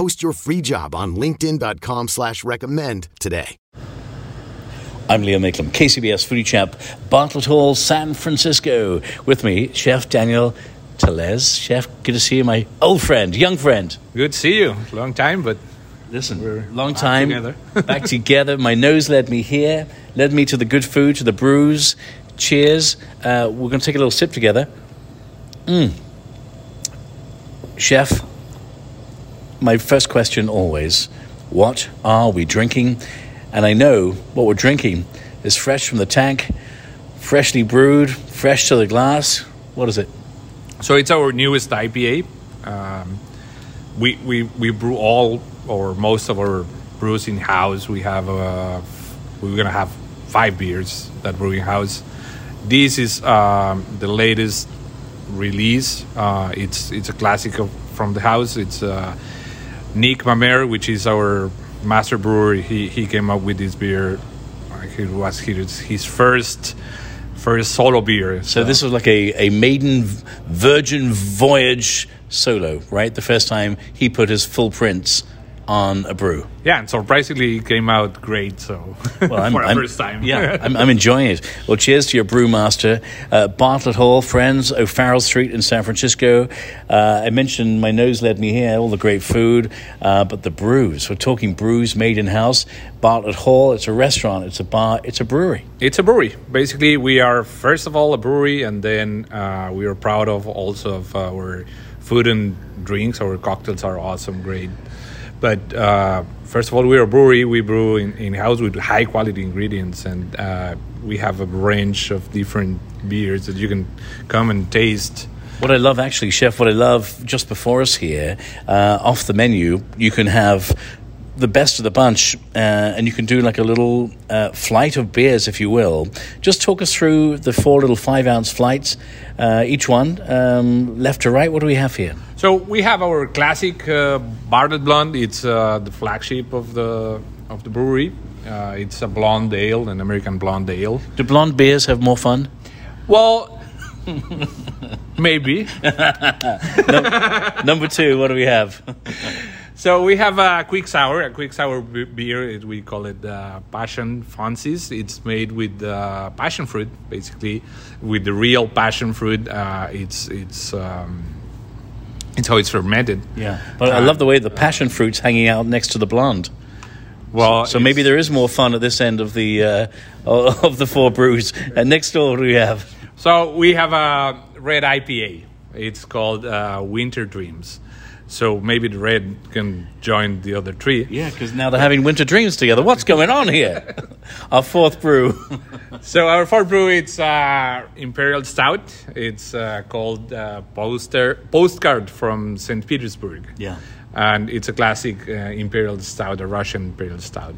Post your free job on LinkedIn.com slash recommend today. I'm Liam Mayclem, KCBS Foodie Chap, Bartlett Hall, San Francisco. With me, Chef Daniel Telez. Chef, good to see you, my old friend, young friend. Good to see you. Long time, but Listen, We're long back time together. back together. My nose led me here, led me to the good food, to the brews. Cheers. Uh, we're going to take a little sip together. Mm. Chef, my first question always what are we drinking? And I know what we're drinking is fresh from the tank, freshly brewed, fresh to the glass. What is it? so it's our newest IPA. Um, we, we we brew all or most of our brews in house. We have uh, we're gonna have five beers that brewing house. This is um, the latest release. Uh, it's it's a classic of, from the house. It's uh, Nick Mamer, which is our master brewer. He he came up with this beer. Like it was his, his first first solo beer. So this was like a, a maiden virgin voyage solo, right? The first time he put his full prints on a brew. Yeah, and surprisingly, it came out great. So Well, I'm, for the I'm- first time, Yeah, I'm, I'm enjoying it. Well, cheers to your brewmaster, uh, Bartlett Hall, friends, O'Farrell Street in San Francisco. Uh, I mentioned my nose led me here, all the great food, uh, but the brews. We're talking brews made in house. Bartlett Hall, it's a restaurant, it's a bar, it's a brewery. it's a brewery. Basically, we are first of all a brewery, and then uh, we are proud of also of our food and drinks. Our cocktails are awesome, great. But uh, first of all, we're a brewery. We brew in, in house with high quality ingredients, and uh, we have a range of different beers that you can come and taste. What I love, actually, Chef, what I love just before us here, uh, off the menu, you can have the best of the bunch, uh, and you can do like a little uh, flight of beers, if you will. Just talk us through the four little five ounce flights, uh, each one, um, left to right. What do we have here? So we have our classic uh, Bartlett Blonde. It's uh, the flagship of the of the brewery. Uh, it's a blonde ale, an American blonde ale. Do blonde beers have more fun? Well, maybe. Number two, what do we have? So we have a quick sour, a quick sour beer. It, we call it uh, Passion Fancies. It's made with uh, passion fruit, basically, with the real passion fruit. Uh, it's it's um, it's how it's fermented. Yeah, but I love the way the passion fruit's hanging out next to the blonde. Well, So maybe there is more fun at this end of the uh, of the four brews. And next door, what do we have? So we have a red IPA. It's called uh, Winter Dreams. So maybe the red can join the other three. Yeah, because now they're having winter dreams together. What's going on here? Our fourth brew. So our fourth brew it's uh, Imperial Stout. It's uh, called uh, Poster Postcard from St. Petersburg. Yeah. and it's a classic uh, Imperial Stout, a Russian Imperial Stout.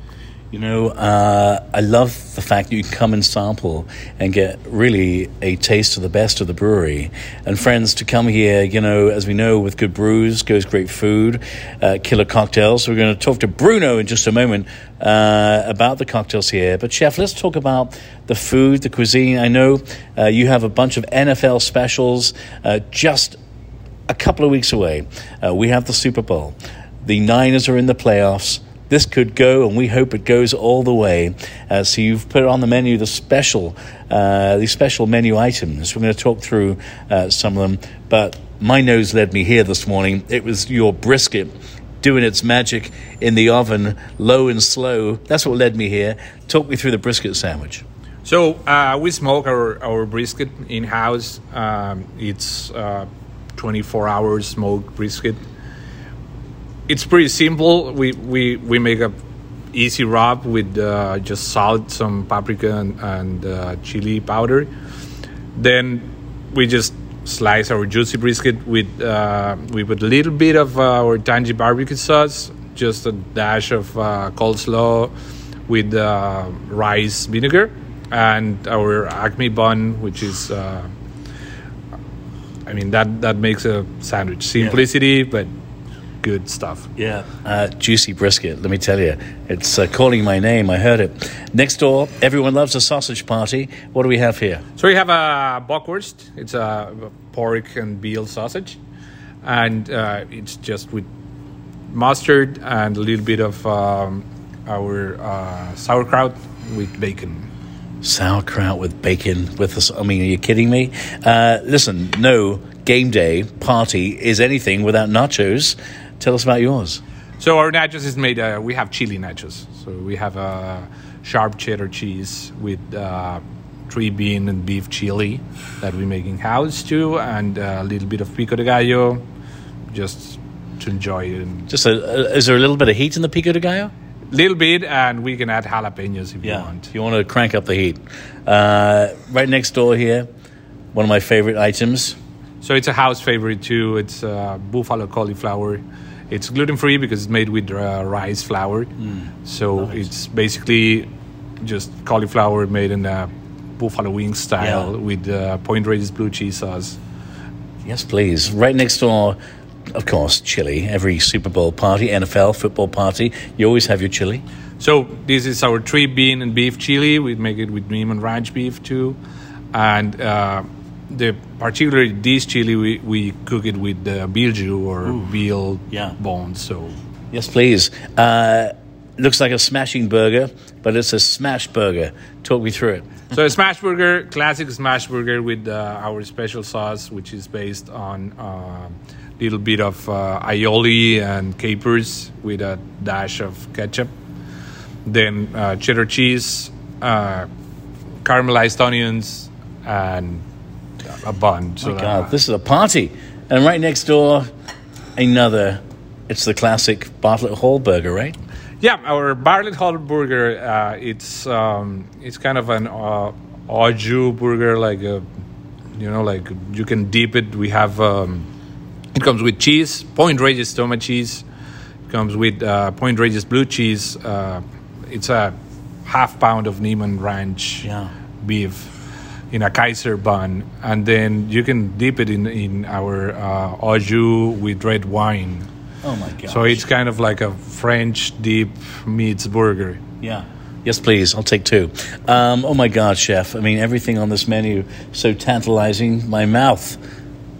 You know, uh, I love the fact that you can come and sample and get really a taste of the best of the brewery. And friends, to come here, you know, as we know, with good brews goes great food, uh, killer cocktails. So we're going to talk to Bruno in just a moment uh, about the cocktails here. But, Chef, let's talk about the food, the cuisine. I know uh, you have a bunch of NFL specials uh, just a couple of weeks away. Uh, we have the Super Bowl. The Niners are in the playoffs. This could go, and we hope it goes all the way. Uh, so you've put on the menu the special, uh, the special menu items. We're going to talk through uh, some of them. But my nose led me here this morning. It was your brisket doing its magic in the oven, low and slow. That's what led me here. Talk me through the brisket sandwich. So uh, we smoke our, our brisket in house. Um, it's uh, 24 hours smoked brisket. It's pretty simple. We we, we make a easy rub with uh, just salt, some paprika, and, and uh, chili powder. Then we just slice our juicy brisket with uh, we put a little bit of uh, our tangy barbecue sauce, just a dash of uh, coleslaw with uh, rice vinegar, and our acme bun, which is. Uh, I mean that that makes a sandwich simplicity, but good stuff. Yeah. Uh, juicy brisket, let me tell you. It's uh, calling my name. I heard it. Next door, everyone loves a sausage party. What do we have here? So we have a bockwurst. It's a pork and veal sausage, and uh, it's just with mustard and a little bit of um, our uh, sauerkraut with bacon. Sauerkraut with bacon with the. I mean, are you kidding me? Uh, listen, no game day party is anything without nachos. Tell us about yours. So our nachos is made. Uh, we have chili nachos. So we have a sharp cheddar cheese with uh, three bean and beef chili that we make in house too, and a little bit of pico de gallo, just to enjoy it. Just a, is there a little bit of heat in the pico de gallo? little bit, and we can add jalapenos if you want. You want to crank up the heat. Uh, right next door here, one of my favorite items. So it's a house favorite too. It's uh, buffalo cauliflower. It's gluten free because it's made with uh, rice flour. So it's basically just cauliflower made in a buffalo wing style Yeah. with uh, Point Reyes blue cheese sauce. Yes, please. Right next door, of course, chili. Every Super Bowl party, NFL football party, you always have your chili. So this is our three bean and beef chili. We make it with Niman Ranch beef too, and uh, the particularly this chili we, we cook it with uh, Jew or veal Yeah. bones. So Yes, please. Uh, looks like a smashing burger, but it's a smash burger. Talk me through it. So a smash burger, classic smash burger with uh, our special sauce, which is based on a little bit of uh, aioli and capers with a dash of ketchup. Then uh, cheddar cheese, uh, caramelized onions, and a bun. So My God, this is a party. And right next door, another. It's the classic Bartlett Hall burger, right? Yeah, our Bartlett Hall burger. Uh, it's um, it's kind of an uh, au jus burger, like a, you know, like you can dip it. We have um, it comes with cheese, Point Reyes tomato cheese. It comes with uh, Point Reyes blue cheese. Uh, it's a half pound of Niman Ranch Yeah. beef in a Kaiser bun, and then you can dip it in in our uh, au jus with red wine. Oh my God. So it's kind of like a French deep meats burger. Yeah. Yes, please. I'll take two. Um, oh my God, chef! I mean, everything on this menu so tantalizing. My mouth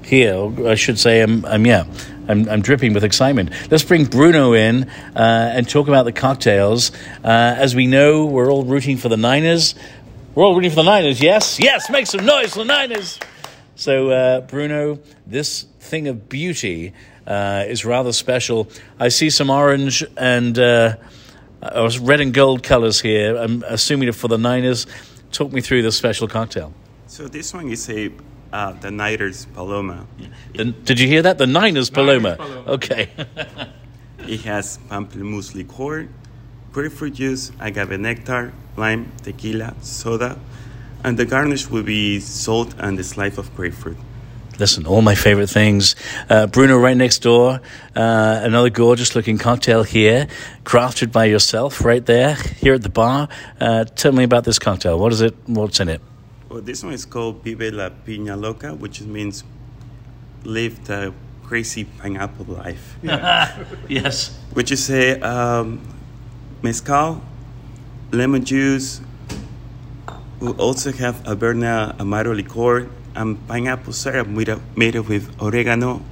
here, I should say, I'm, I'm yeah, I'm, I'm dripping with excitement. Let's bring Bruno in uh, and talk about the cocktails. Uh, as we know, we're all rooting for the Niners. We're all rooting for the Niners. Yes, yes. Make some noise for the Niners. So, uh, Bruno, this thing of beauty uh, is rather special. I see some orange and uh, uh, red and gold colors here. I'm assuming it for the Niners. Talk me through this special cocktail. So this one is a uh, the Niners Paloma. The, did you hear that? The Niners Paloma. Paloma. Okay. It has pamplemousse liqueur, grapefruit juice, agave nectar, lime, tequila, soda, and the garnish will be salt and a slice of grapefruit. Listen, all my favorite things. Uh, Bruno, right next door. Uh, another gorgeous looking cocktail here, crafted by yourself right there, here at the bar. Uh, tell me about this cocktail. What is it? What's in it? Well, this one is called Vive la Piña Loca, which means live the crazy pineapple life. Yes. Which is a um, mezcal, lemon juice. We also have a Averna Amaro liqueur and pineapple syrup made up, with oregano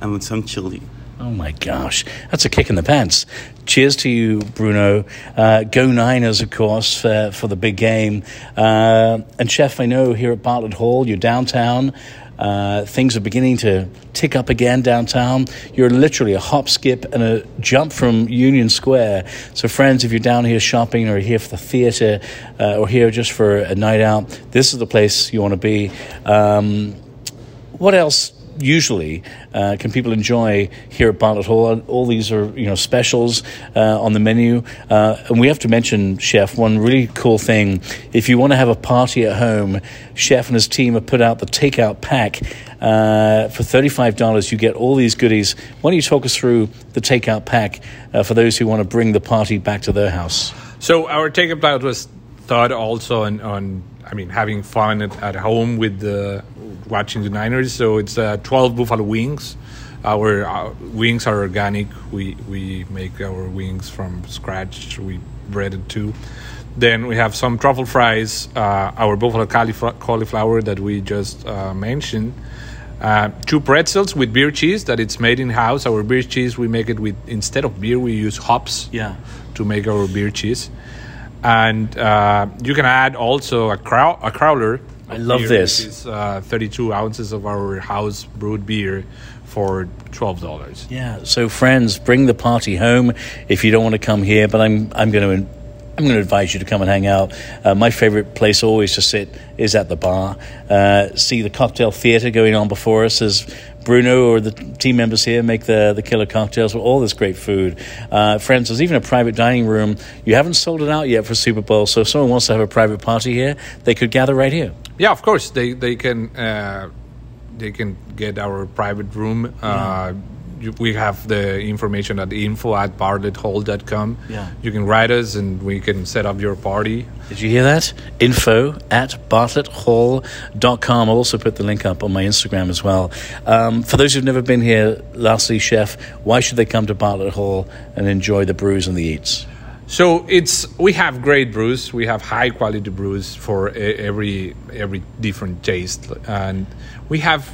and some chili. Oh my gosh, that's a kick in the pants. Cheers to you, Bruno. Uh, go Niners, of course, for, for the big game. Uh, and Chef, I know here at Bartlett Hall, you're downtown. Uh, things are beginning to tick up again downtown. You're literally a hop, skip, and a jump from Union Square. So, friends, if you're down here shopping or here for the theater uh, or here just for a night out, this is the place you want to be. Um, what else usually uh, can people enjoy here at Bartlett Hall? All these are you know specials uh, on the menu, uh, and we have to mention, Chef, one really cool thing. If you want to have a party at home, Chef and his team have put out the takeout pack. Uh, for $35, you get all these goodies. Why don't you talk us through the takeout pack uh, for those who want to bring the party back to their house? So, our takeout pack was thought also on, on I mean, having fun at, at home with the watching the Niners. So it's uh, 12 buffalo wings. Our, our, wings are organic. We we make our wings from scratch. We bread it too. Then we have some truffle fries, uh, our buffalo cauliflower that we just uh, mentioned. Uh, two pretzels with beer cheese that it's made in house. Our beer cheese we make it with instead of beer we use hops. Yeah. To make our beer cheese and uh, you can add also a, crow- a crowler. I love beer, this. Is uh, 32 ounces of our house brewed beer for twelve dollars. Yeah. So friends, bring the party home if you don't want to come here. But I'm I'm going to. I'm going to advise you to come and hang out. Uh, my favorite place always to sit is at the bar. Uh, see the cocktail theater going on before us as Bruno or the team members here make the, the killer cocktails with all this great food. Uh, friends, there's even a private dining room. You haven't sold it out yet for Super Bowl, so if someone wants to have a private party here, they could gather right here. Yeah, of course. They, they can. Uh, they can get our private room. Uh, we have the information at info at bartletthall.com. Yeah. You can write us and we can set up your party. Did you hear that? Info at bartletthall.com. I'll also put the link up on my Instagram as well. Um, for those who've never been here, lastly, Chef, why should they come to Bartlett Hall and enjoy the brews and the eats? So it's we have great brews. We have high quality brews for every every different taste, and we have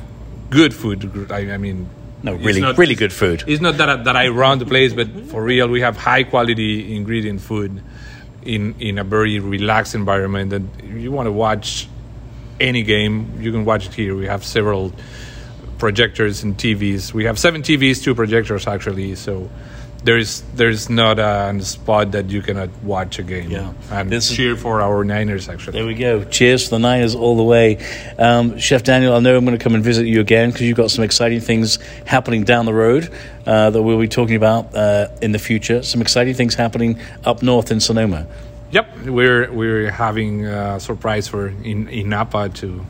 good food. I, I mean, no, really, not, really good food. It's not that that I run the place, but for real, we have high quality ingredient food in in a very relaxed environment. And you want to watch any game, you can watch it here. We have several projectors and TVs. We have seven TVs, two projectors actually. So there's there's not a spot that you cannot watch a game. Yeah, and this cheer is, for our Niners actually. There we go. Cheers for the Niners all the way, um, Chef Daniel. I know I'm going to come and visit you again because you've got some exciting things happening down the road uh, that we'll be talking about uh, in the future. Some exciting things happening up north in Sonoma. Yep, we're we're having a surprise for in in Napa to.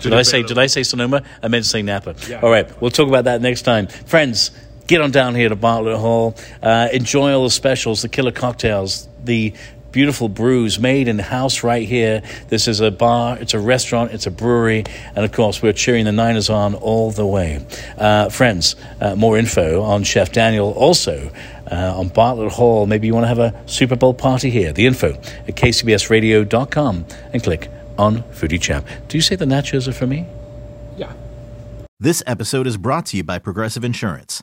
Did I say? Did I say Sonoma? I meant to say Napa. Yeah. All right, we'll talk about that next time, friends get on down here to Bartlett Hall. Uh, enjoy all the specials, the killer cocktails, the beautiful brews made in the house right here. This is a bar, it's a restaurant, it's a brewery, and of course, we're cheering the Niners on all the way. Uh, friends, uh, more info on Chef Daniel also. Uh, on Bartlett Hall, maybe you want to have a Super Bowl party here. The info at kcbsradio.com and click on Foodie Chap. Do you say the nachos are for me? Yeah. This episode is brought to you by Progressive Insurance.